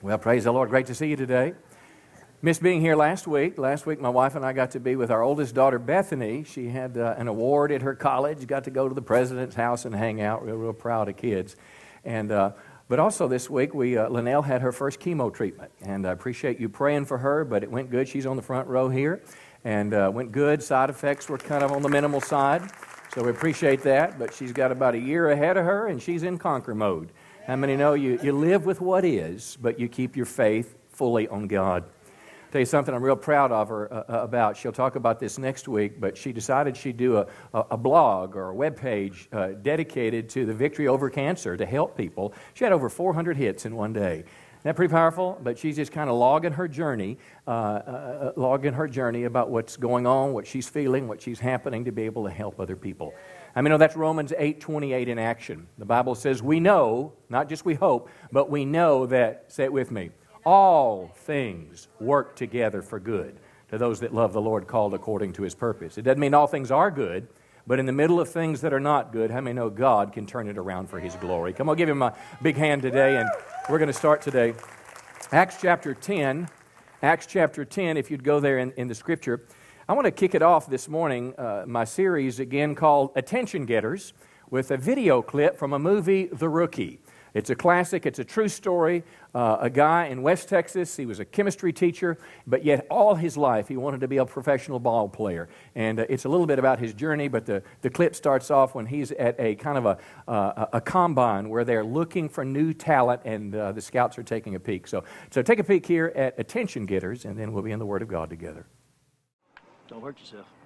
Well, praise the Lord. Great to see you today. Missed being here last week. Last week, my wife and I got to be with our oldest daughter, Bethany. She had uh, an award at her college, got to go to the president's house and hang out. Real, real proud of kids. And, uh, but also this week, we, uh, Linnell had her first chemo treatment. And I appreciate you praying for her, but it went good. She's on the front row here. And uh, went good. Side effects were kind of on the minimal side. So we appreciate that. But she's got about a year ahead of her, and she's in conquer mode. How many know you, you live with what is, but you keep your faith fully on God? I'll tell you something I'm real proud of her uh, uh, about. She'll talk about this next week, but she decided she'd do a, a, blog or a web page uh, dedicated to the victory over cancer to help people. She had over 400 hits in one day. Isn't that pretty powerful? But she's just kind of logging her journey, uh, uh, uh, logging her journey about what's going on, what she's feeling, what she's happening to be able to help other people. I mean, oh, that's Romans 8:28 in action. The Bible says we know, not just we hope, but we know that, say it with me, all things work together for good to those that love the Lord, called according to his purpose. It doesn't mean all things are good, but in the middle of things that are not good, how many know God can turn it around for his glory? Come on, give him a big hand today, and we're going to start today. Acts chapter 10. Acts chapter 10, if you'd go there in, in the scripture. I want to kick it off this morning, uh, my series again called Attention Getters, with a video clip from a movie, The Rookie. It's a classic, it's a true story. Uh, a guy in West Texas, he was a chemistry teacher, but yet all his life he wanted to be a professional ball player. And uh, it's a little bit about his journey, but the, the clip starts off when he's at a kind of a, uh, a combine where they're looking for new talent and uh, the scouts are taking a peek. So, so take a peek here at Attention Getters, and then we'll be in the Word of God together. Don't hurt yourself.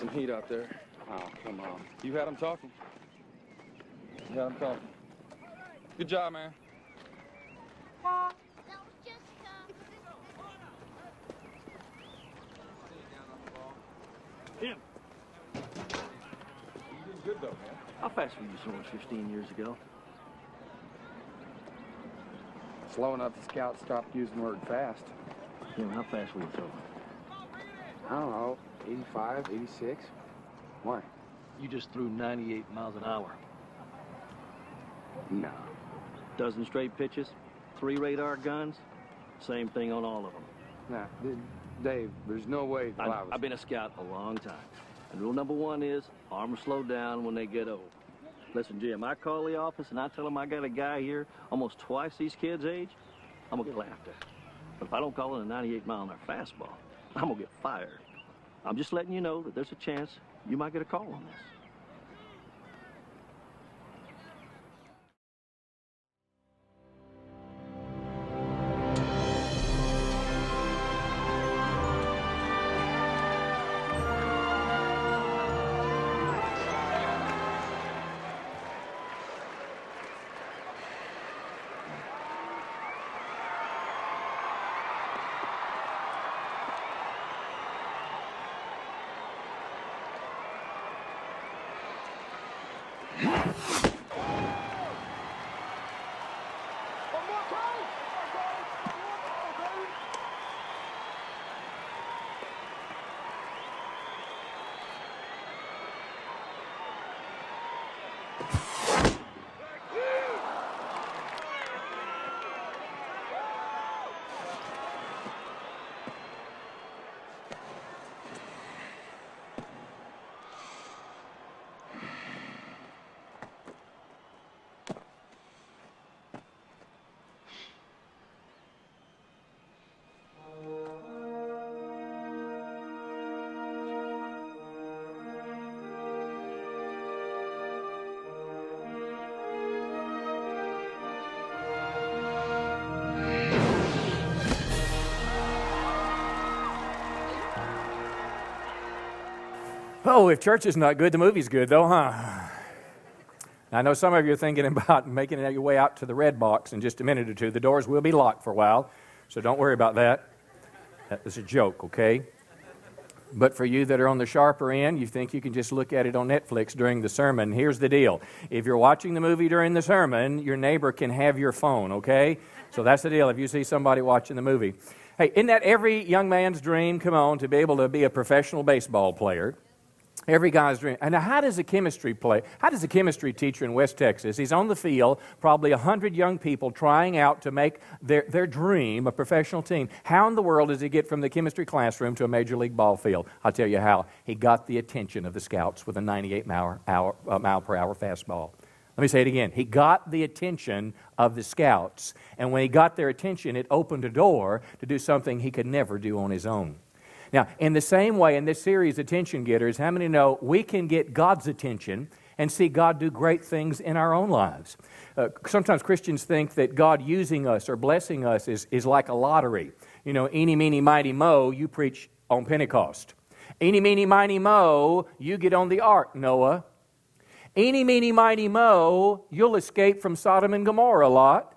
Man, you were bringing some heat out there. Oh, come on. You had him talking. You had him talking. Good job, man. Jim. You did good, though, man. How fast were you soaring 15 years ago? Slow enough the scouts stopped using the word fast. Jim, how fast were you throwing? I don't know, 85, 86. Why? You just threw 98 miles an hour. No. Dozen straight pitches, three radar guns, same thing on all of them. Nah, th- Dave, there's no way I, I. I've been a scout a long time. And rule number one is arms slow down when they get old. Listen, Jim, I call the office and I tell them I got a guy here almost twice these kids' age, I'm gonna get laughed at. But if I don't call it a 98 mile an hour fastball, I'm gonna get fired. I'm just letting you know that there's a chance you might get a call on this. Huh? Oh, if church is not good, the movie's good, though, huh? I know some of you are thinking about making your way out to the red box in just a minute or two. The doors will be locked for a while, so don't worry about that. That was a joke, okay? But for you that are on the sharper end, you think you can just look at it on Netflix during the sermon. Here's the deal if you're watching the movie during the sermon, your neighbor can have your phone, okay? So that's the deal if you see somebody watching the movie. Hey, isn't that every young man's dream? Come on, to be able to be a professional baseball player. Every guy's dream. And how does a chemistry play? How does a chemistry teacher in West Texas? He's on the field, probably 100 young people trying out to make their, their dream a professional team. How in the world does he get from the chemistry classroom to a major league ball field? I'll tell you how. He got the attention of the scouts with a 98 mile, hour, uh, mile per hour fastball. Let me say it again. He got the attention of the scouts. And when he got their attention, it opened a door to do something he could never do on his own. Now, in the same way, in this series, Attention Getters, how many know we can get God's attention and see God do great things in our own lives? Uh, sometimes Christians think that God using us or blessing us is, is like a lottery. You know, eeny, meeny, mighty, mo, you preach on Pentecost. Eeny, meeny, miny, mo, you get on the ark, Noah. Eeny, meeny, mighty, mo, you'll escape from Sodom and Gomorrah, a Lot.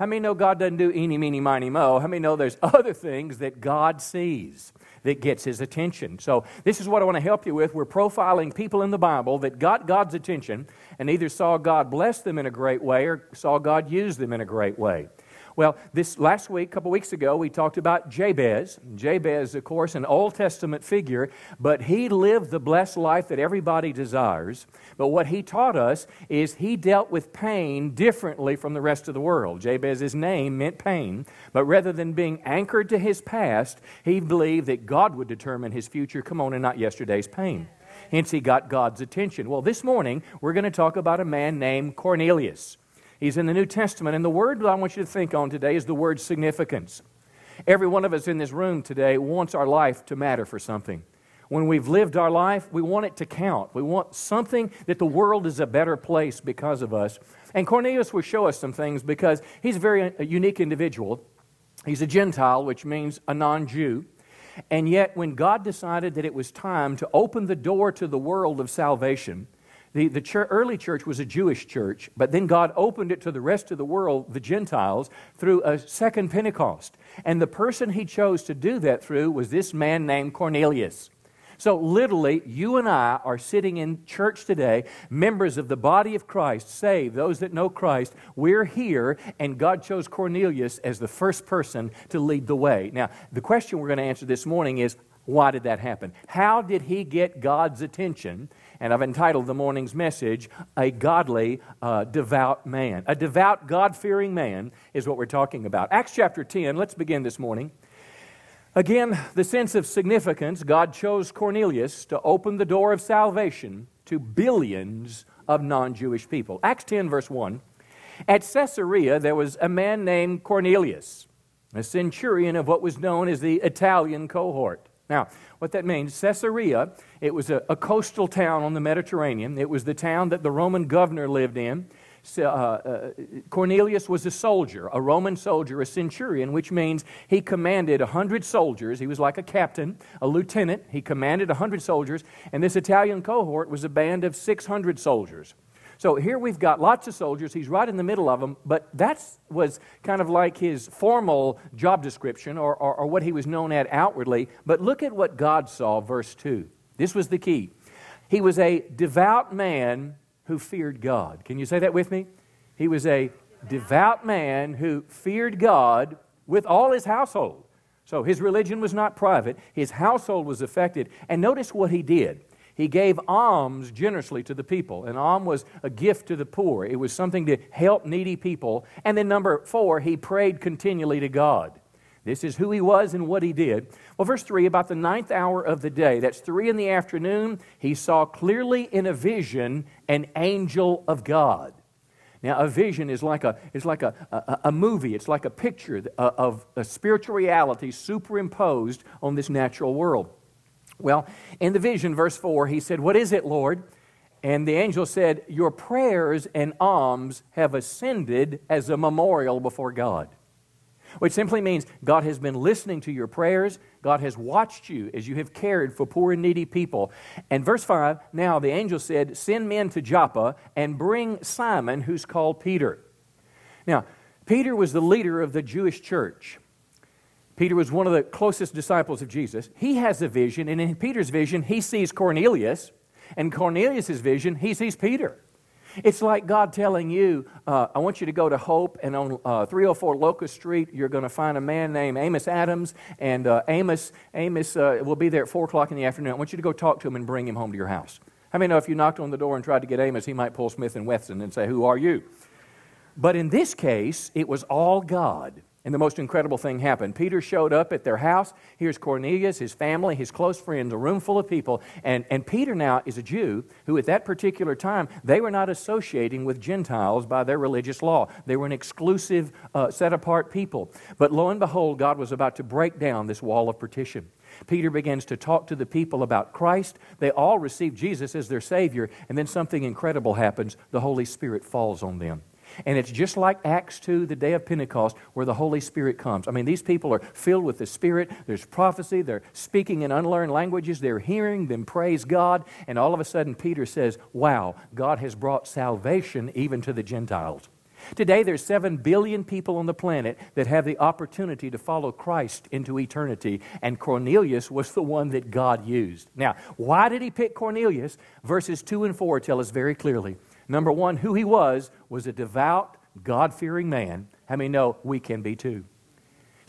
How many know God doesn't do eeny, meeny, miny, mo? How many know there's other things that God sees that gets his attention? So, this is what I want to help you with. We're profiling people in the Bible that got God's attention and either saw God bless them in a great way or saw God use them in a great way. Well, this last week, a couple weeks ago, we talked about Jabez. Jabez, of course, an Old Testament figure, but he lived the blessed life that everybody desires. But what he taught us is he dealt with pain differently from the rest of the world. Jabez's name meant pain, but rather than being anchored to his past, he believed that God would determine his future. Come on, and not yesterday's pain. Hence, he got God's attention. Well, this morning, we're going to talk about a man named Cornelius. He's in the New Testament, and the word that I want you to think on today is the word significance. Every one of us in this room today wants our life to matter for something. When we've lived our life, we want it to count. We want something that the world is a better place because of us. And Cornelius will show us some things because he's a very a unique individual. He's a Gentile, which means a non Jew. And yet, when God decided that it was time to open the door to the world of salvation, the, the church, early church was a Jewish church, but then God opened it to the rest of the world, the Gentiles, through a second Pentecost. And the person he chose to do that through was this man named Cornelius. So, literally, you and I are sitting in church today, members of the body of Christ, saved, those that know Christ. We're here, and God chose Cornelius as the first person to lead the way. Now, the question we're going to answer this morning is why did that happen? How did he get God's attention? And I've entitled the morning's message, A Godly, uh, Devout Man. A devout, God fearing man is what we're talking about. Acts chapter 10, let's begin this morning. Again, the sense of significance God chose Cornelius to open the door of salvation to billions of non Jewish people. Acts 10, verse 1. At Caesarea, there was a man named Cornelius, a centurion of what was known as the Italian cohort. Now, what that means, Caesarea, it was a, a coastal town on the Mediterranean. It was the town that the Roman governor lived in. So, uh, uh, Cornelius was a soldier, a Roman soldier, a centurion, which means he commanded 100 soldiers. He was like a captain, a lieutenant. He commanded 100 soldiers, and this Italian cohort was a band of 600 soldiers. So here we've got lots of soldiers. He's right in the middle of them, but that was kind of like his formal job description or, or, or what he was known at outwardly. But look at what God saw, verse 2. This was the key. He was a devout man who feared God. Can you say that with me? He was a devout man who feared God with all his household. So his religion was not private, his household was affected. And notice what he did. He gave alms generously to the people. An alms was a gift to the poor, it was something to help needy people. And then, number four, he prayed continually to God. This is who he was and what he did. Well, verse 3 about the ninth hour of the day, that's three in the afternoon, he saw clearly in a vision an angel of God. Now, a vision is like a, is like a, a, a movie, it's like a picture of a spiritual reality superimposed on this natural world. Well, in the vision, verse 4, he said, What is it, Lord? And the angel said, Your prayers and alms have ascended as a memorial before God. which simply means God has been listening to your prayers. God has watched you as you have cared for poor and needy people. And verse 5 now the angel said, Send men to Joppa and bring Simon, who's called Peter. Now, Peter was the leader of the Jewish church. Peter was one of the closest disciples of Jesus. He has a vision, and in Peter's vision, he sees Cornelius, and Cornelius' vision, he sees Peter. It's like God telling you, uh, I want you to go to Hope, and on uh, 304 Locust Street, you're going to find a man named Amos Adams, and uh, Amos, Amos uh, will be there at 4 o'clock in the afternoon. I want you to go talk to him and bring him home to your house. How many know if you knocked on the door and tried to get Amos, he might pull Smith and Wesson and say, Who are you? But in this case, it was all God. And the most incredible thing happened. Peter showed up at their house. Here's Cornelius, his family, his close friends, a room full of people. And, and Peter now is a Jew who, at that particular time, they were not associating with Gentiles by their religious law. They were an exclusive, uh, set apart people. But lo and behold, God was about to break down this wall of partition. Peter begins to talk to the people about Christ. They all receive Jesus as their Savior. And then something incredible happens the Holy Spirit falls on them. And it's just like Acts 2, the day of Pentecost, where the Holy Spirit comes. I mean, these people are filled with the Spirit. There's prophecy. They're speaking in unlearned languages. They're hearing them praise God. And all of a sudden, Peter says, Wow, God has brought salvation even to the Gentiles. Today, there's 7 billion people on the planet that have the opportunity to follow Christ into eternity, and Cornelius was the one that God used. Now, why did he pick Cornelius? Verses 2 and 4 tell us very clearly. Number one, who he was was a devout, God fearing man. How many know we can be too?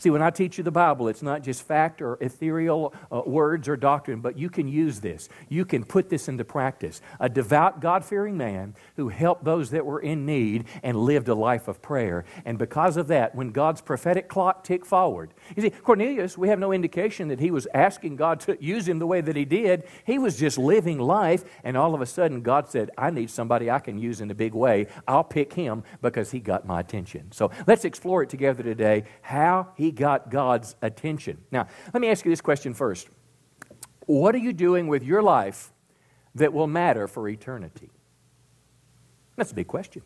See, when I teach you the Bible, it's not just fact or ethereal uh, words or doctrine, but you can use this. You can put this into practice. A devout, God fearing man who helped those that were in need and lived a life of prayer. And because of that, when God's prophetic clock ticked forward, you see, Cornelius, we have no indication that he was asking God to use him the way that he did. He was just living life, and all of a sudden, God said, I need somebody I can use in a big way. I'll pick him because he got my attention. So let's explore it together today how he got God's attention. Now, let me ask you this question first What are you doing with your life that will matter for eternity? That's a big question.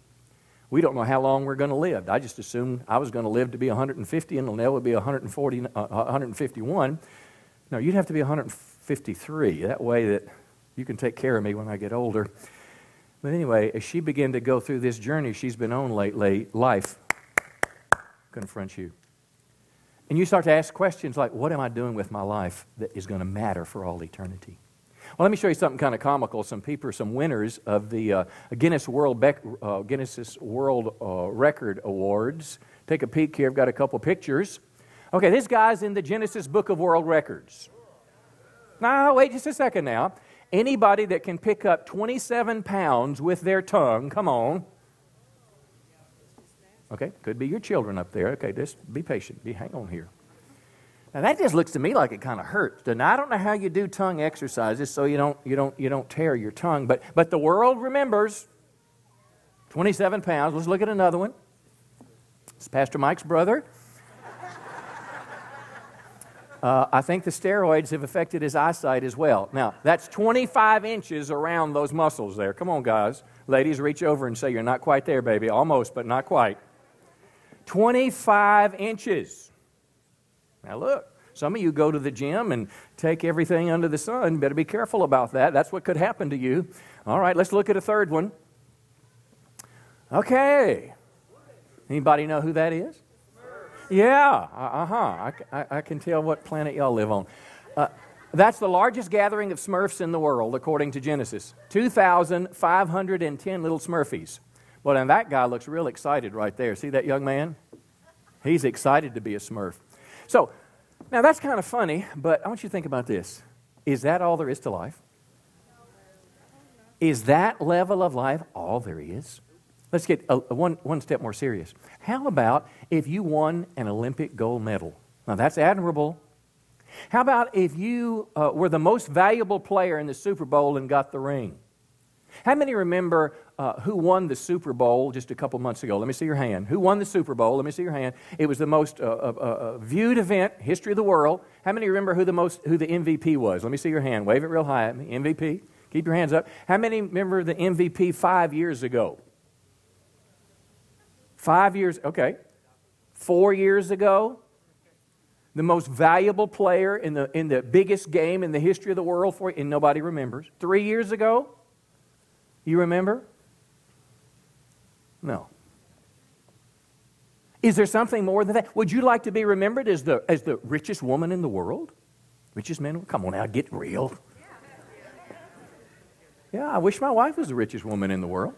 We don't know how long we're going to live. I just assumed I was going to live to be 150 and Linnell would be 140, uh, 151. No, you'd have to be 153. That way that you can take care of me when I get older. But anyway, as she began to go through this journey she's been on lately, life confronts you. And you start to ask questions like, what am I doing with my life that is going to matter for all eternity? Well, let me show you something kind of comical. Some people, some winners of the uh, Guinness World Bec- uh, Guinness World uh, Record Awards. Take a peek here. I've got a couple pictures. Okay, this guy's in the Guinness Book of World Records. Now, wait just a second now. Anybody that can pick up 27 pounds with their tongue, come on. Okay, could be your children up there. Okay, just be patient. Be hang on here. Now that just looks to me like it kind of hurts. And I don't know how you do tongue exercises so you don't you don't you don't tear your tongue, but but the world remembers 27 pounds. Let's look at another one. It's Pastor Mike's brother. Uh, I think the steroids have affected his eyesight as well. Now, that's 25 inches around those muscles there. Come on, guys. Ladies, reach over and say, You're not quite there, baby. Almost, but not quite. 25 inches. Now, look, some of you go to the gym and take everything under the sun. Better be careful about that. That's what could happen to you. All right, let's look at a third one. Okay. Anybody know who that is? Yeah, uh huh. I, I, I, can tell what planet y'all live on. Uh, that's the largest gathering of Smurfs in the world, according to Guinness. 2,510 little Smurfies. Well, and that guy looks real excited right there. See that young man? He's excited to be a Smurf. So, now that's kind of funny, but I want you to think about this. Is that all there is to life? Is that level of life all there is? Let's get a, a one, one step more serious. How about if you won an Olympic gold medal? Now, that's admirable. How about if you uh, were the most valuable player in the Super Bowl and got the ring? How many remember uh, who won the Super Bowl just a couple months ago? Let me see your hand. Who won the Super Bowl? Let me see your hand. It was the most uh, uh, uh viewed event, history of the world. How many remember who the most who the MVP was? Let me see your hand. Wave it real high at me. MVP. Keep your hands up. How many remember the MVP five years ago? Five years. Okay. Four years ago, the most valuable player in the, in the biggest game in the history of the world for and nobody remembers. Three years ago, you remember? No. Is there something more than that? Would you like to be remembered as the, as the richest woman in the world? Richest man? Come on now, get real. Yeah, I wish my wife was the richest woman in the world.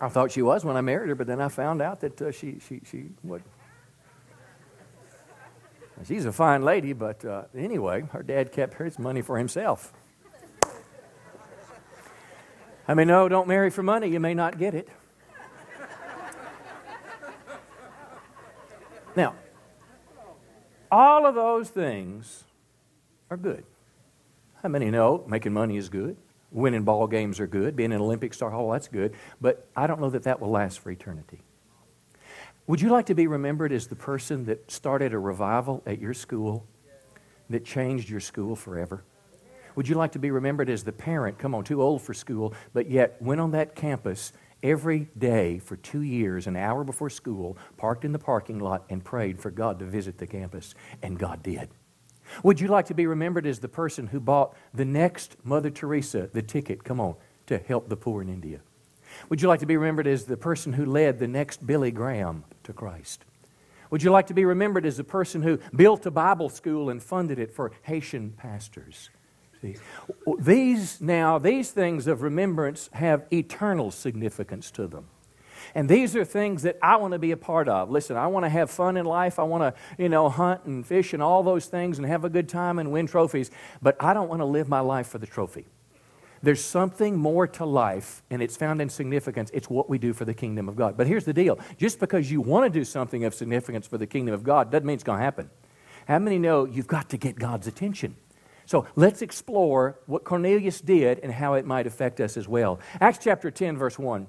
I thought she was when I married her, but then I found out that uh, she, she, she what? She's a fine lady, but uh, anyway, her dad kept his money for himself. I mean, no, don't marry for money. You may not get it. Now, all of those things are good. How many know making money is good? Winning ball games are good. Being an Olympic star, oh, that's good. But I don't know that that will last for eternity. Would you like to be remembered as the person that started a revival at your school that changed your school forever? Would you like to be remembered as the parent, come on, too old for school, but yet went on that campus every day for two years, an hour before school, parked in the parking lot and prayed for God to visit the campus? And God did. Would you like to be remembered as the person who bought the next Mother Teresa the ticket, come on, to help the poor in India? Would you like to be remembered as the person who led the next Billy Graham to Christ? Would you like to be remembered as the person who built a Bible school and funded it for Haitian pastors? See, these now, these things of remembrance have eternal significance to them. And these are things that I want to be a part of. Listen, I want to have fun in life. I want to, you know, hunt and fish and all those things and have a good time and win trophies. But I don't want to live my life for the trophy. There's something more to life, and it's found in significance. It's what we do for the kingdom of God. But here's the deal just because you want to do something of significance for the kingdom of God doesn't mean it's going to happen. How many know you've got to get God's attention? So let's explore what Cornelius did and how it might affect us as well. Acts chapter 10, verse 1.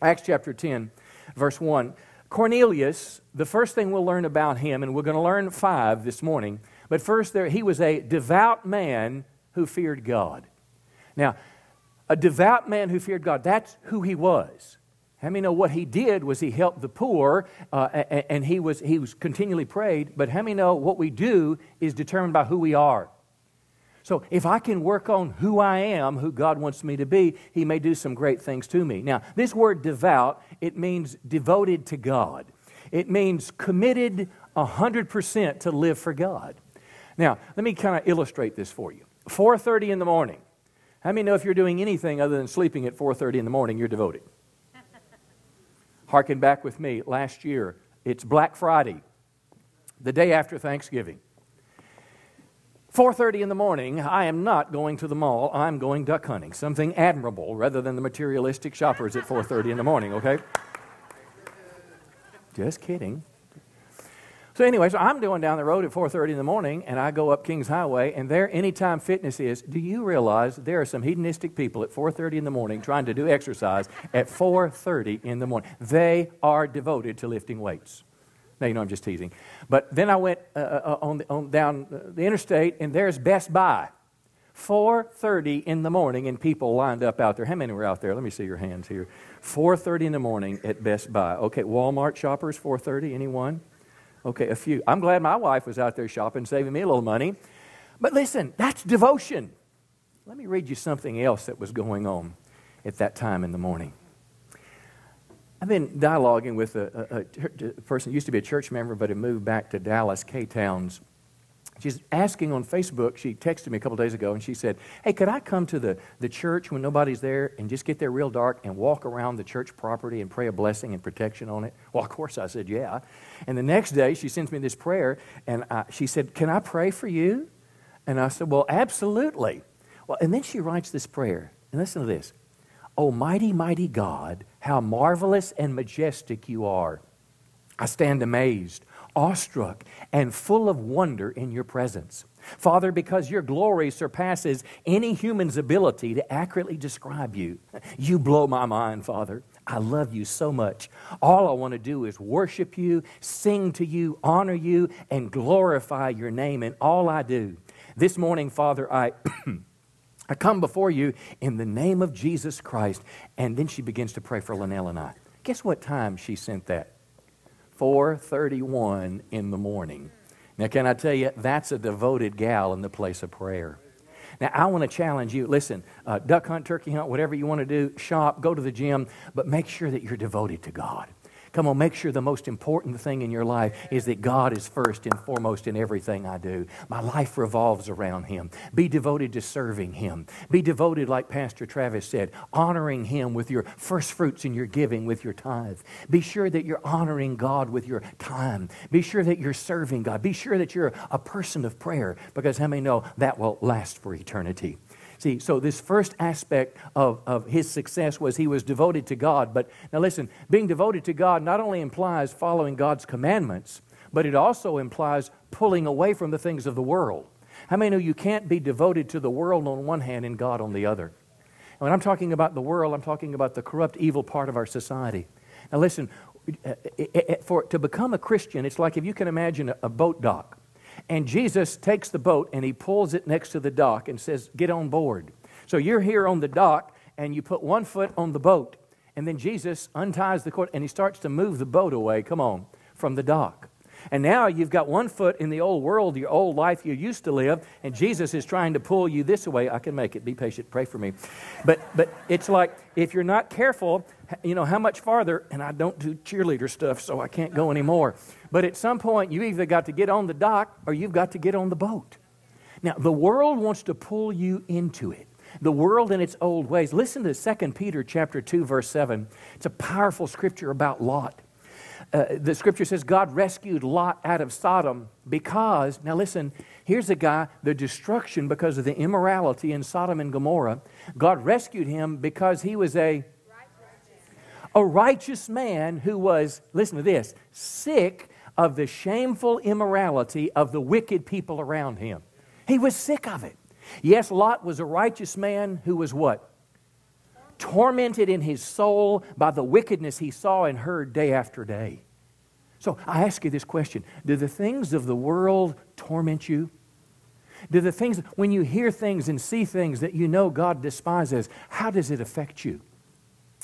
Acts chapter 10, verse 1. Cornelius, the first thing we'll learn about him, and we're going to learn five this morning, but first, there, he was a devout man who feared God. Now, a devout man who feared God, that's who he was. How many know what he did was he helped the poor uh, and he was, he was continually prayed, but how many know what we do is determined by who we are? So if I can work on who I am, who God wants me to be, He may do some great things to me. Now, this word devout, it means devoted to God. It means committed 100% to live for God. Now, let me kind of illustrate this for you. 4:30 in the morning. How many know if you're doing anything other than sleeping at 4:30 in the morning, you're devoted? Harken back with me. Last year, it's Black Friday, the day after Thanksgiving. 4:30 in the morning, I am not going to the mall. I'm going duck hunting. Something admirable rather than the materialistic shoppers at 4:30 in the morning, okay? Just kidding. So anyway, so I'm going down the road at 4:30 in the morning and I go up Kings Highway and there Anytime Fitness is. Do you realize there are some hedonistic people at 4:30 in the morning trying to do exercise at 4:30 in the morning. They are devoted to lifting weights. No, you know, I'm just teasing. But then I went uh, uh on, the, on down the interstate, and there's Best Buy. 4.30 in the morning, and people lined up out there. How many were out there? Let me see your hands here. 4.30 in the morning at Best Buy. Okay, Walmart shoppers, 4.30, anyone? Okay, a few. I'm glad my wife was out there shopping, saving me a little money. But listen, that's devotion. Let me read you something else that was going on at that time in the morning. I've been dialoguing with a, a, a, person, used to be a church member, but had moved back to Dallas, K Towns. She's asking on Facebook, she texted me a couple days ago, and she said, Hey, could I come to the, the church when nobody's there and just get there real dark and walk around the church property and pray a blessing and protection on it? Well, of course, I said, Yeah. And the next day, she sends me this prayer, and I, she said, Can I pray for you? And I said, Well, absolutely. Well, and then she writes this prayer, and listen to this Almighty, mighty God, how marvelous and majestic you are. I stand amazed, awestruck, and full of wonder in your presence. Father, because your glory surpasses any human's ability to accurately describe you, you blow my mind, Father. I love you so much. All I want to do is worship you, sing to you, honor you, and glorify your name in all I do. This morning, Father, I. I come before you in the name of Jesus Christ. And then she begins to pray for Linnell and I. Guess what time she sent that? 4:31 in the morning. Now, can I tell you, that's a devoted gal in the place of prayer. Now, I want to challenge you. Listen, uh, duck hunt, turkey hunt, whatever you want to do, shop, go to the gym, but make sure that you're devoted to God. Come on, make sure the most important thing in your life is that God is first and foremost in everything I do. My life revolves around Him. Be devoted to serving Him. Be devoted, like Pastor Travis said, honoring Him with your first fruits in your giving, with your tithe. Be sure that you're honoring God with your time. Be sure that you're serving God. Be sure that you're a person of prayer, because how many know that will last for eternity? See, so this first aspect of, of his success was he was devoted to God. But now listen, being devoted to God not only implies following God's commandments, but it also implies pulling away from the things of the world. How many know you can't be devoted to the world on one hand and God on the other? And when I'm talking about the world, I'm talking about the corrupt, evil part of our society. Now listen, uh, for, to become a Christian, it's like if you can imagine a boat dock. And Jesus takes the boat and he pulls it next to the dock and says, Get on board. So you're here on the dock and you put one foot on the boat. And then Jesus unties the cord and he starts to move the boat away, come on, from the dock. And now you've got one foot in the old world, your old life you used to live, and Jesus is trying to pull you this way. I can make it. Be patient. Pray for me. But, but it's like if you're not careful, you know, how much farther, and I don't do cheerleader stuff, so I can't go anymore. But at some point, you either got to get on the dock or you've got to get on the boat. Now, the world wants to pull you into it. The world in its old ways. Listen to 2 Peter chapter 2, verse 7. It's a powerful scripture about Lot. Uh, the scripture says God rescued Lot out of Sodom because, now listen, here's a guy, the destruction because of the immorality in Sodom and Gomorrah. God rescued him because he was a a righteous man who was, listen to this, sick of the shameful immorality of the wicked people around him. He was sick of it. Yes, Lot was a righteous man who was what? Tormented in his soul by the wickedness he saw and heard day after day. So I ask you this question Do the things of the world torment you? Do the things, when you hear things and see things that you know God despises, how does it affect you?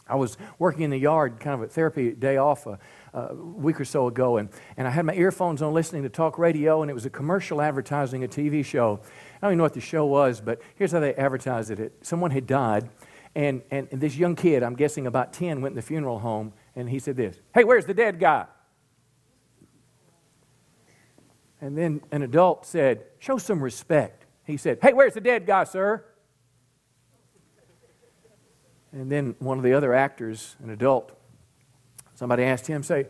I was working in the yard, kind of a therapy day off a, a, week or so ago, and, and I had my earphones on listening to talk radio, and it was a commercial advertising a TV show. I don't even know what the show was, but here's how they advertised it. Someone had died, and, and, and this young kid, I'm guessing about 10, went in the funeral home and he said this Hey, where's the dead guy? And then an adult said, Show some respect. He said, Hey, where's the dead guy, sir? And then one of the other actors, an adult, somebody asked him, say,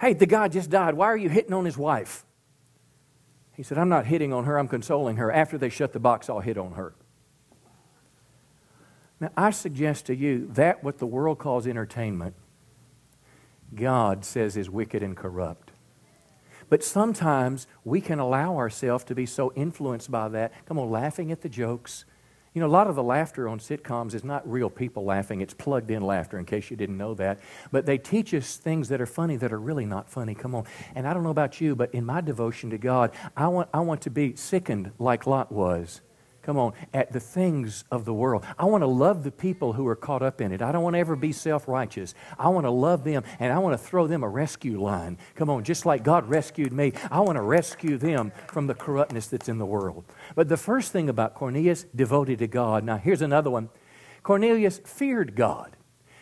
Hey, the guy just died. Why are you hitting on his wife? He said, I'm not hitting on her, I'm consoling her. After they shut the box, I'll hit on her. Now, I suggest to you that what the world calls entertainment, God says is wicked and corrupt. But sometimes we can allow ourselves to be so influenced by that. Come on, laughing at the jokes. You know, a lot of the laughter on sitcoms is not real people laughing, it's plugged in laughter, in case you didn't know that. But they teach us things that are funny that are really not funny. Come on. And I don't know about you, but in my devotion to God, I want, I want to be sickened like Lot was come on, at the things of the world. I want to love the people who are caught up in it. I don't want to ever be self righteous. I want to love them and I want to throw them a rescue line. Come on, just like God rescued me, I want to rescue them from the corruptness that's in the world. But the first thing about Cornelius, devoted to God. Now, here's another one Cornelius feared God.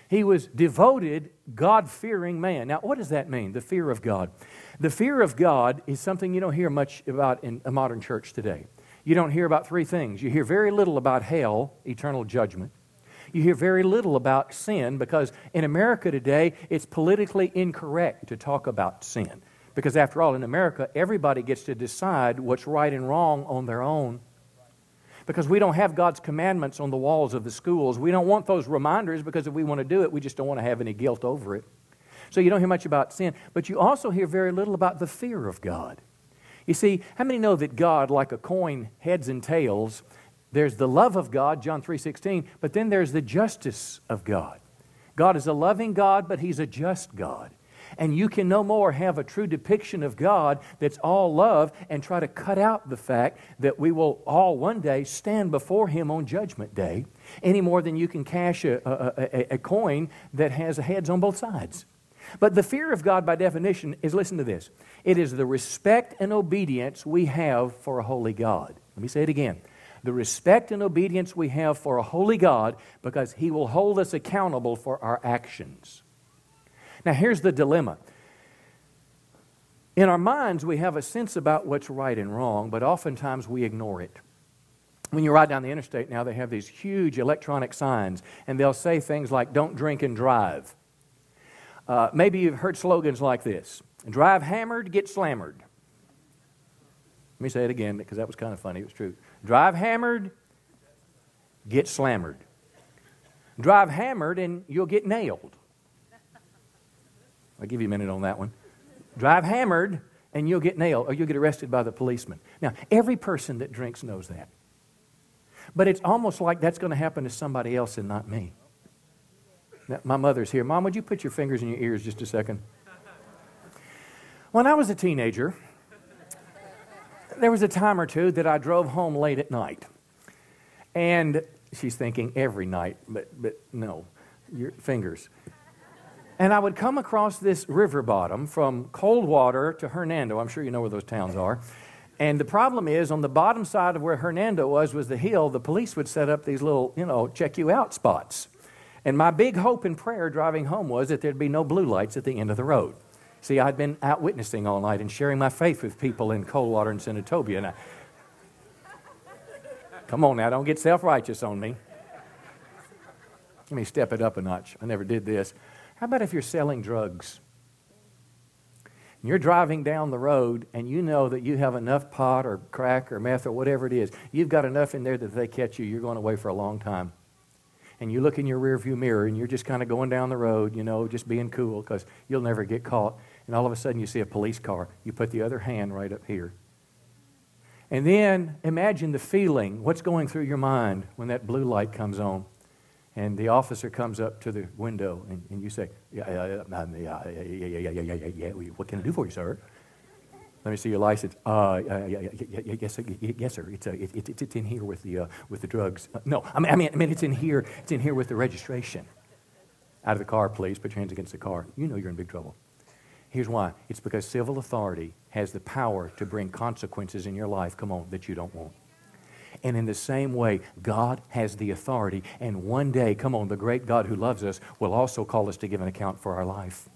He was devoted, God fearing man. Now, what does that mean, the fear of God? The fear of God is something you don't hear much about in a modern church today you don't hear about three things. You hear very little about hell, eternal judgment. You hear very little about sin because in America today, it's politically incorrect to talk about sin. Because after all, in America, everybody gets to decide what's right and wrong on their own. Because we don't have God's commandments on the walls of the schools. We don't want those reminders because if we want to do it, we just don't want to have any guilt over it. So you don't hear much about sin. But you also hear very little about the fear of God. You see, how many know that God, like a coin, heads and tails, there's the love of God, John 3:16, but then there's the justice of God. God is a loving God, but he's a just God. And you can no more have a true depiction of God that's all love and try to cut out the fact that we will all one day stand before Him on Judgment Day any more than you can cash a, a, a, a coin that has heads on both sides. But the fear of God, by definition, is listen to this it is the respect and obedience we have for a holy God. Let me say it again. The respect and obedience we have for a holy God because He will hold us accountable for our actions. Now, here's the dilemma. In our minds, we have a sense about what's right and wrong, but oftentimes we ignore it. When you ride down the interstate now, they have these huge electronic signs, and they'll say things like, Don't drink and drive. Uh, maybe you've heard slogans like this Drive hammered, get slammered. Let me say it again because that was kind of funny. It was true. Drive hammered, get slammered. Drive hammered, and you'll get nailed. I'll give you a minute on that one. Drive hammered, and you'll get nailed, or you'll get arrested by the policeman. Now, every person that drinks knows that. But it's almost like that's going to happen to somebody else and not me. Now, my mother's here. Mom, would you put your fingers in your ears just a second? When I was a teenager, there was a time or two that I drove home late at night. And she's thinking every night, but, but no, your fingers. And I would come across this river bottom from Coldwater to Hernando. I'm sure you know where those towns are. And the problem is, on the bottom side of where Hernando was, was the hill. The police would set up these little, you know, check you out spots. And my big hope and prayer driving home was that there'd be no blue lights at the end of the road. See, I'd been out witnessing all night and sharing my faith with people in Coldwater and Senatobia. And I, come on now, don't get self righteous on me. Let me step it up a notch. I never did this. How about if you're selling drugs? You're driving down the road and you know that you have enough pot or crack or meth or whatever it is. You've got enough in there that they catch you, you're going away for a long time and you look in your rearview mirror and you're just kind of going down the road, you know, just being cool because you'll never get caught. And all of a sudden you see a police car. You put the other hand right up here. And then imagine the feeling, what's going through your mind when that blue light comes on. And the officer comes up to the window and, and you say, yeah, yeah, yeah, yeah, yeah, yeah, yeah, yeah, yeah, what can I do for you, sir? Let me see your license. Uh, yes, yes, sir. It's, uh, it, it, it's in here with the, uh, with the drugs. Uh, no, I mean, I mean, I mean, it's in here. It's in here with the registration. Out of the car, please. Put your hands against the car. You know you're in big trouble. Here's why. It's because civil authority has the power to bring consequences in your life, come on, that you don't want. And in the same way, God has the authority. And one day, come on, the great God who loves us will also call us to give an account for our life.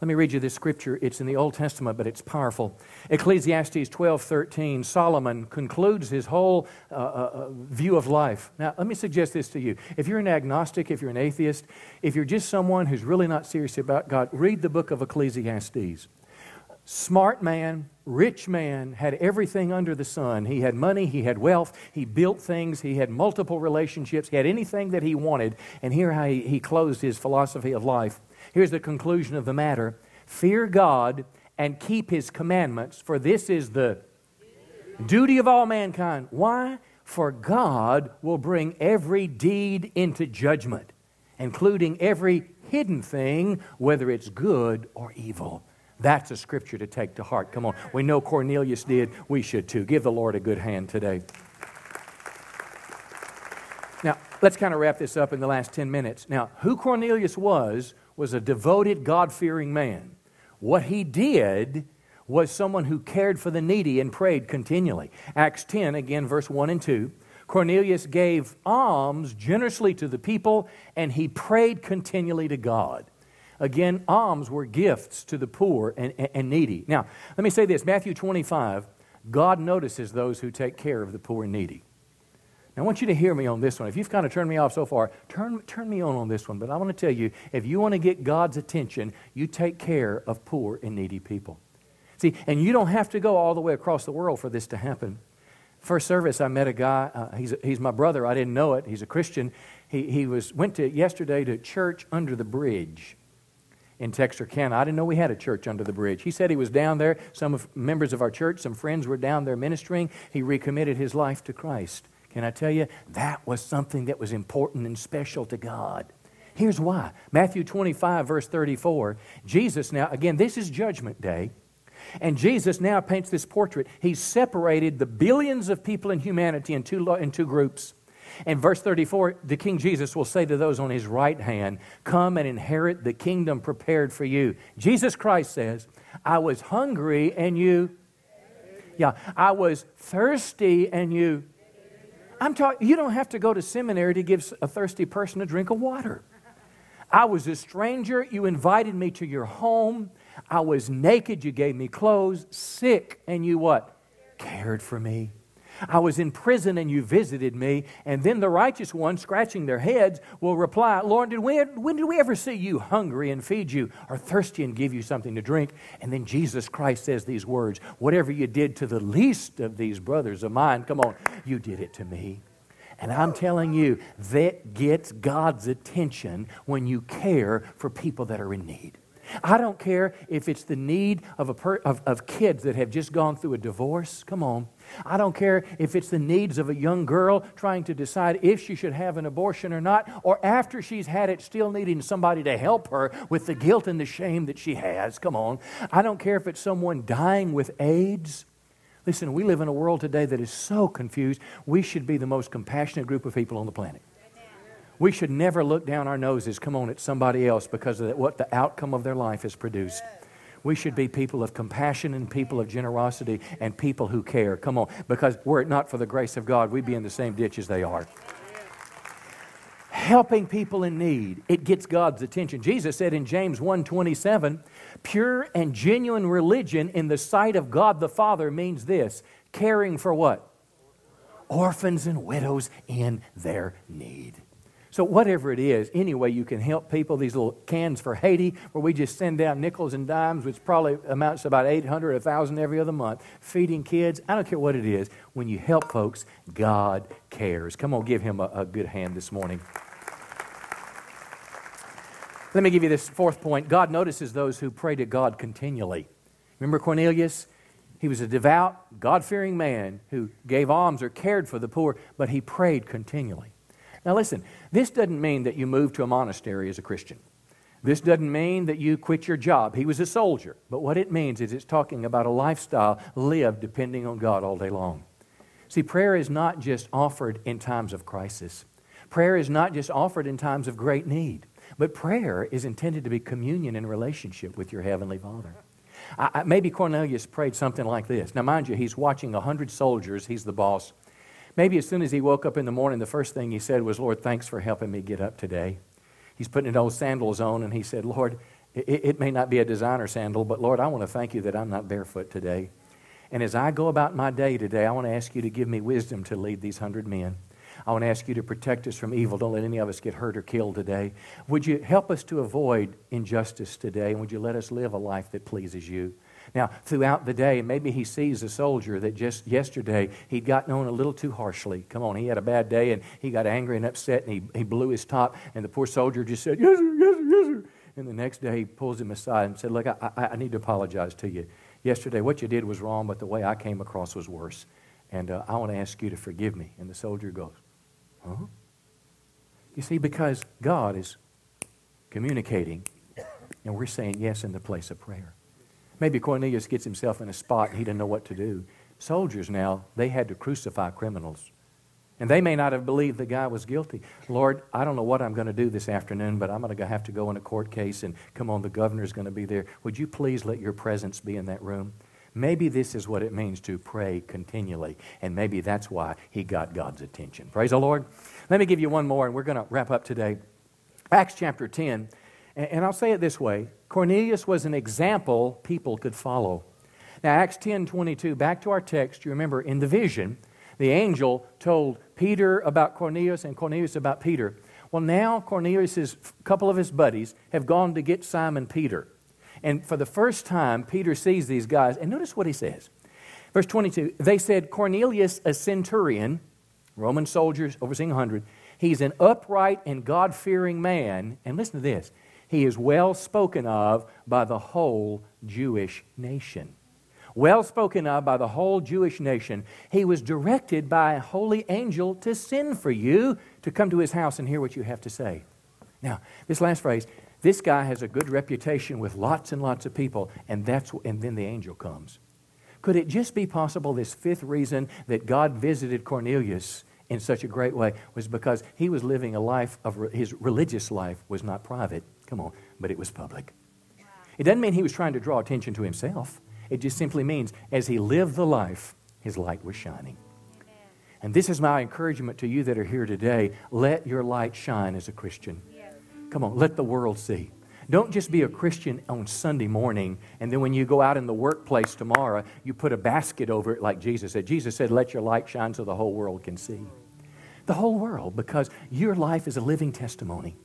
Let me read you this scripture. It's in the Old Testament, but it's powerful. Ecclesiastes 12 13, Solomon concludes his whole uh, uh, uh, view of life. Now, let me suggest this to you. If you're an agnostic, if you're an atheist, if you're just someone who's really not serious about God, read the book of Ecclesiastes. Smart man, rich man, had everything under the sun. He had money, he had wealth, he built things, he had multiple relationships, he had anything that he wanted. And here how he, he closed his philosophy of life. Here's the conclusion of the matter Fear God and keep his commandments, for this is the duty of all mankind. Why? For God will bring every deed into judgment, including every hidden thing, whether it's good or evil. That's a scripture to take to heart. Come on. We know Cornelius did. We should too. Give the Lord a good hand today. Now, let's kind of wrap this up in the last 10 minutes. Now, who Cornelius was was a devoted, God fearing man. What he did was someone who cared for the needy and prayed continually. Acts 10, again, verse 1 and 2. Cornelius gave alms generously to the people, and he prayed continually to God. Again, alms were gifts to the poor and, and, needy. Now, let me say this Matthew 25, God notices those who take care of the poor and needy. Now, I want you to hear me on this one. If you've kind of turned me off so far, turn, turn me on on this one. But I want to tell you if you want to get God's attention, you take care of poor and needy people. See, and you don't have to go all the way across the world for this to happen. First service, I met a guy. Uh, he's, he's my brother. I didn't know it. He's a Christian. He, he was, went to yesterday to church under the bridge in Texarkana. I didn't know we had a church under the bridge. He said he was down there. Some of, members of our church, some friends were down there ministering. He recommitted his life to Christ. Can I tell you, that was something that was important and special to God. Here's why Matthew 25, verse 34. Jesus now, again, this is Judgment Day. And Jesus now paints this portrait. He's separated the billions of people in humanity in two, in two groups. And verse 34, the King Jesus will say to those on his right hand, Come and inherit the kingdom prepared for you. Jesus Christ says, I was hungry and you. Yeah, I was thirsty and you. I'm talking, you don't have to go to seminary to give a thirsty person a drink of water. I was a stranger, you invited me to your home. I was naked, you gave me clothes, sick, and you what? Cared for me. I was in prison and you visited me. And then the righteous ones, scratching their heads, will reply, Lord, did we, when did we ever see you hungry and feed you, or thirsty and give you something to drink? And then Jesus Christ says these words Whatever you did to the least of these brothers of mine, come on, you did it to me. And I'm telling you, that gets God's attention when you care for people that are in need. I don't care if it's the need of, a per, of, of kids that have just gone through a divorce. Come on. I don't care if it's the needs of a young girl trying to decide if she should have an abortion or not, or after she's had it, still needing somebody to help her with the guilt and the shame that she has. Come on. I don't care if it's someone dying with AIDS. Listen, we live in a world today that is so confused. We should be the most compassionate group of people on the planet. We should never look down our noses, come on, at somebody else because of what the outcome of their life has produced. We should be people of compassion and people of generosity and people who care. Come on, because were it not for the grace of God, we'd be in the same ditch as they are. Helping people in need, it gets God's attention. Jesus said in James 1:27, pure and genuine religion in the sight of God the Father means this, caring for what? Orphans and widows in their need. So, whatever it is, any way you can help people, these little cans for Haiti, where we just send down nickels and dimes, which probably amounts to about 800, 1,000 every other month, feeding kids, I don't care what it is. When you help folks, God cares. Come on, give him a, a good hand this morning. Let me give you this fourth point. God notices those who pray to God continually. Remember Cornelius? He was a devout, God fearing man who gave alms or cared for the poor, but he prayed continually. Now, listen, this doesn't mean that you move to a monastery as a Christian. This doesn't mean that you quit your job. He was a soldier. But what it means is it's talking about a lifestyle lived depending on God all day long. See, prayer is not just offered in times of crisis, prayer is not just offered in times of great need, but prayer is intended to be communion and relationship with your Heavenly Father. I, I, maybe Cornelius prayed something like this. Now, mind you, he's watching a hundred soldiers. He's the boss. Maybe as soon as he woke up in the morning, the first thing he said was, Lord, thanks for helping me get up today. He's putting his old sandals on, and he said, Lord, it, it may not be a designer sandal, but Lord, I want to thank you that I'm not barefoot today. And as I go about my day today, I want to ask you to give me wisdom to lead these hundred men. I want to ask you to protect us from evil. Don't let any of us get hurt or killed today. Would you help us to avoid injustice today? And would you let us live a life that pleases you? Now, throughout the day, maybe he sees a soldier that just yesterday he'd gotten on a little too harshly. Come on, he had a bad day and he got angry and upset and he, he blew his top, and the poor soldier just said, Yes, sir, yes, sir, yes, sir. And the next day he pulls him aside and said, Look, I, I, I need to apologize to you. Yesterday, what you did was wrong, but the way I came across was worse. And uh, I want to ask you to forgive me. And the soldier goes, Huh? You see, because God is communicating, and we're saying yes in the place of prayer. Maybe Cornelius gets himself in a spot he didn't know what to do. Soldiers now, they had to crucify criminals. And they may not have believed the guy was guilty. Lord, I don't know what I'm going to do this afternoon, but I'm going to have to go in a court case and come on, the governor's going to be there. Would you please let your presence be in that room? Maybe this is what it means to pray continually, and maybe that's why he got God's attention. Praise the Lord. Let me give you one more, and we're going to wrap up today. Acts chapter 10, and I'll say it this way Cornelius was an example people could follow. Now, Acts 10 22, back to our text, you remember in the vision, the angel told Peter about Cornelius and Cornelius about Peter. Well, now Cornelius' couple of his buddies have gone to get Simon Peter. And for the first time, Peter sees these guys. And notice what he says. Verse 22 They said, Cornelius, a centurion, Roman soldiers overseeing 100, he's an upright and God fearing man. And listen to this he is well spoken of by the whole Jewish nation. Well spoken of by the whole Jewish nation. He was directed by a holy angel to send for you to come to his house and hear what you have to say. Now, this last phrase, this guy has a good reputation with lots and lots of people, and, that's, and then the angel comes. Could it just be possible, this fifth reason that God visited Cornelius in such a great way was because he was living a life of his religious life was not private. Come on, but it was public. It doesn't mean he was trying to draw attention to himself. It just simply means as he lived the life, his light was shining. And this is my encouragement to you that are here today. Let your light shine as a Christian. Come on, let the world see. Don't just be a Christian on Sunday morning, and then when you go out in the workplace tomorrow, you put a basket over it like Jesus said. Jesus said, Let your light shine so the whole world can see. The whole world, because your life is a living testimony.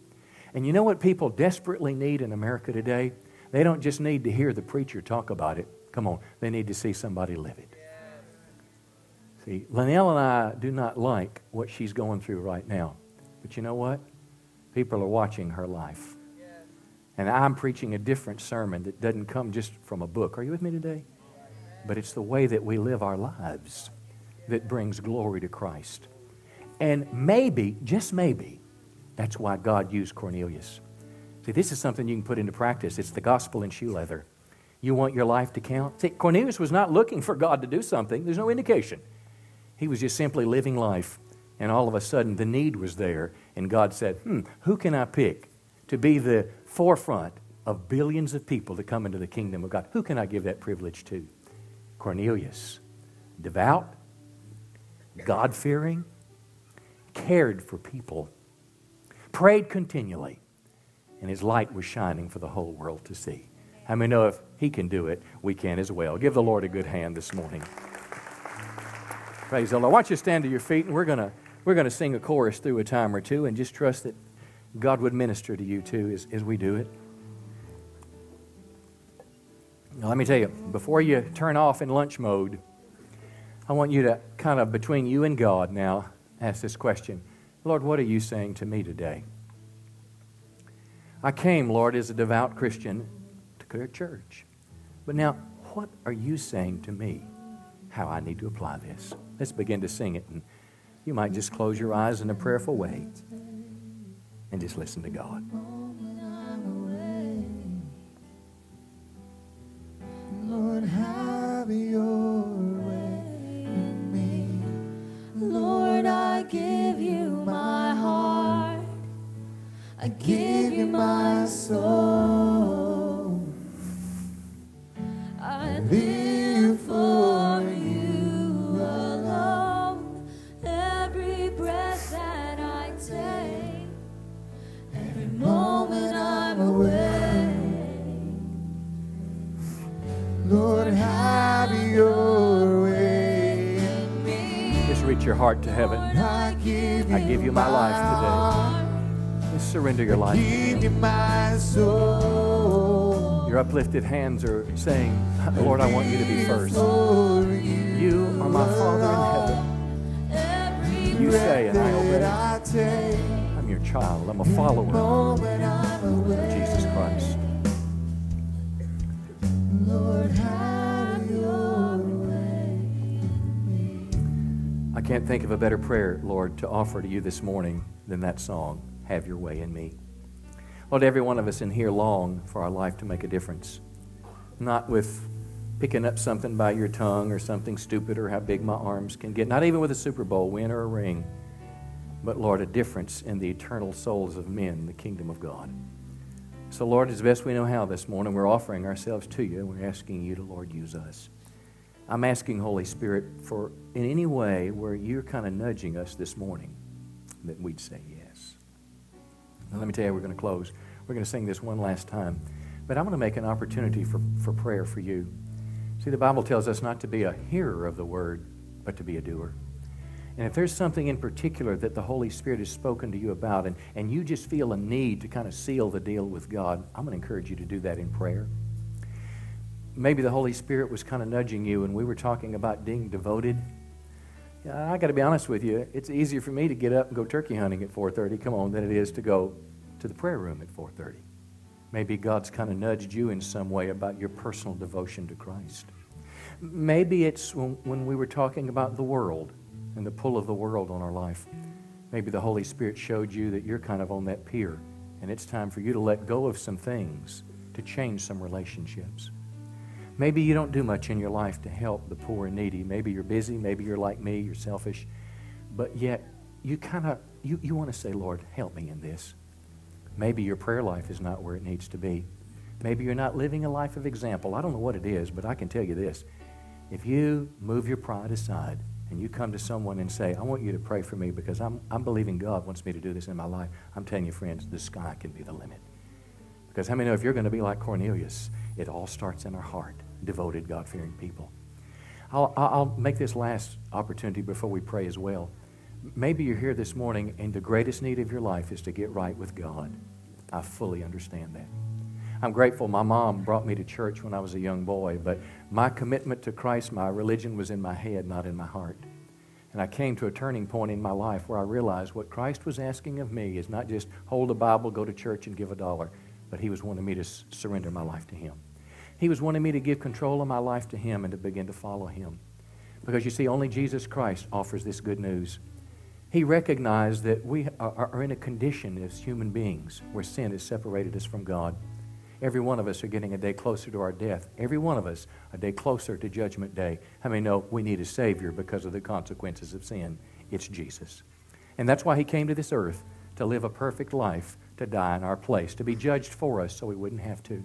And you know what people desperately need in America today? They don't just need to hear the preacher talk about it. Come on, they need to see somebody live it. See, Linnell and I do not like what she's going through right now. But you know what? People are watching her life. And I'm preaching a different sermon that doesn't come just from a book. Are you with me today? But it's the way that we live our lives that brings glory to Christ. And maybe, just maybe, that's why God used Cornelius. See, this is something you can put into practice. It's the gospel in shoe leather. You want your life to count? See, Cornelius was not looking for God to do something, there's no indication. He was just simply living life. And all of a sudden, the need was there. And God said, Hmm, who can I pick to be the forefront of billions of people to come into the kingdom of God. Who can I give that privilege to? Cornelius. Devout, God fearing, cared for people, prayed continually, and his light was shining for the whole world to see. How many know if he can do it, we can as well? Give the Lord a good hand this morning. Praise the Lord. Why don't you stand to your feet and we're going to we're to sing a chorus through a time or two and just trust that God would minister to you too as, as we do it. Now, let me tell you, before you turn off in lunch mode, I want you to kind of, between you and God now, ask this question Lord, what are you saying to me today? I came, Lord, as a devout Christian to clear church. But now, what are you saying to me how I need to apply this? Let's begin to sing it. And you might just close your eyes in a prayerful way and just listen to God. Lord, have your way in me. Lord, give you my heart. I give you my soul. I live your heart to heaven. I give you, my life today. Just surrender your life. Your uplifted hands are saying, Lord, I want you to be first. You, are my Father in heaven. You say, and I obey. I'm your child. I'm a follower of. Jesus Christ. Lord, can't think of a better prayer, Lord, to offer to you this morning than that song, Have Your Way in Me. Lord, every one of us in here long for our life to make a difference. Not with picking up something by your tongue or something stupid or how big my arms can get, not even with a Super Bowl win or a ring, but, Lord, a difference in the eternal souls of men, the kingdom of God. So, Lord, as best we know how this morning, we're offering ourselves to you and we're asking you to, Lord, use us. I'm asking, Holy Spirit, for in any way where you're kind of nudging us this morning, that we'd say yes. Now, let me tell you, we're going to close. We're going to sing this one last time. But I'm going to make an opportunity for, for prayer for you. See, the Bible tells us not to be a hearer of the word, but to be a doer. And if there's something in particular that the Holy Spirit has spoken to you about, and, and you just feel a need to kind of seal the deal with God, I'm going to encourage you to do that in prayer. Maybe the Holy Spirit was kind of nudging you, and we were talking about being devoted. Yeah, I got to be honest with you. It's easier for me to get up and go turkey hunting at 4:30. Come on, than it is to go to the prayer room at 4:30. Maybe God's kind of nudged you in some way about your personal devotion to Christ. Maybe it's when, when we were talking about the world and the pull of the world on our life. Maybe the Holy Spirit showed you that you're kind of on that pier, and it's time for you to let go of some things to change some relationships. Maybe you don't do much in your life to help the poor and needy. Maybe you're busy. Maybe you're like me, you're selfish. But yet, you kind of you, you want to say, Lord, help me in this. Maybe your prayer life is not where it needs to be. Maybe you're not living a life of example. I don't know what it is, but I can tell you this. If you move your pride aside and you come to someone and say, I want you to pray for me because I'm, I'm believing God wants me to do this in my life, I'm telling you, friends, the sky can be the limit. Because how many know if you're going to be like Cornelius, it all starts in our heart, devoted, God fearing people. I'll, I'll make this last opportunity before we pray as well. Maybe you're here this morning and the greatest need of your life is to get right with God. I fully understand that. I'm grateful my mom brought me to church when I was a young boy, but my commitment to Christ, my religion was in my head, not in my heart. And I came to a turning point in my life where I realized what Christ was asking of me is not just hold a Bible, go to church, and give a dollar, but He was wanting me to surrender my life to Him. He was wanting me to give control of my life to Him and to begin to follow Him. Because you see, only Jesus Christ offers this good news. He recognized that we are in a condition as human beings where sin has separated us from God. Every one of us are getting a day closer to our death. Every one of us a day closer to Judgment Day. How many know we need a Savior because of the consequences of sin? It's Jesus. And that's why He came to this earth to live a perfect life, to die in our place, to be judged for us so we wouldn't have to.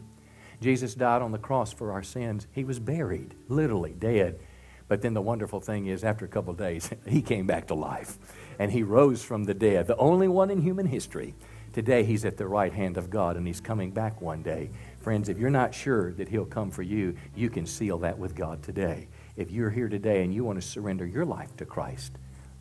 Jesus died on the cross for our sins. He was buried, literally dead. But then the wonderful thing is, after a couple days, he came back to life and he rose from the dead, the only one in human history Today, he's at the right hand of God and he's coming back one day. Friends, if you're not sure that he'll come for you, you can seal that with God today. If you're here today and you want to surrender your life to Christ,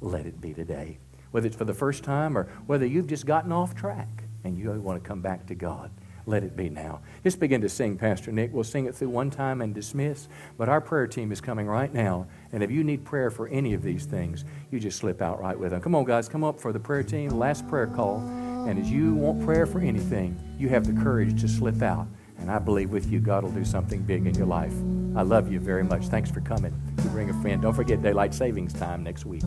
let it be today. Whether it's for the first time or whether you've just gotten off track and you want to come back to God, let it be now. Just begin to sing, Pastor Nick. We'll sing it through one time and dismiss. But our prayer team is coming right now. And if you need prayer for any of these things, you just slip out right with them. Come on, guys, come up for the prayer team. Last prayer call. And as you want prayer for anything, you have the courage to slip out. And I believe with you, God will do something big in your life. I love you very much. Thanks for coming. You bring a friend. Don't forget daylight savings time next week.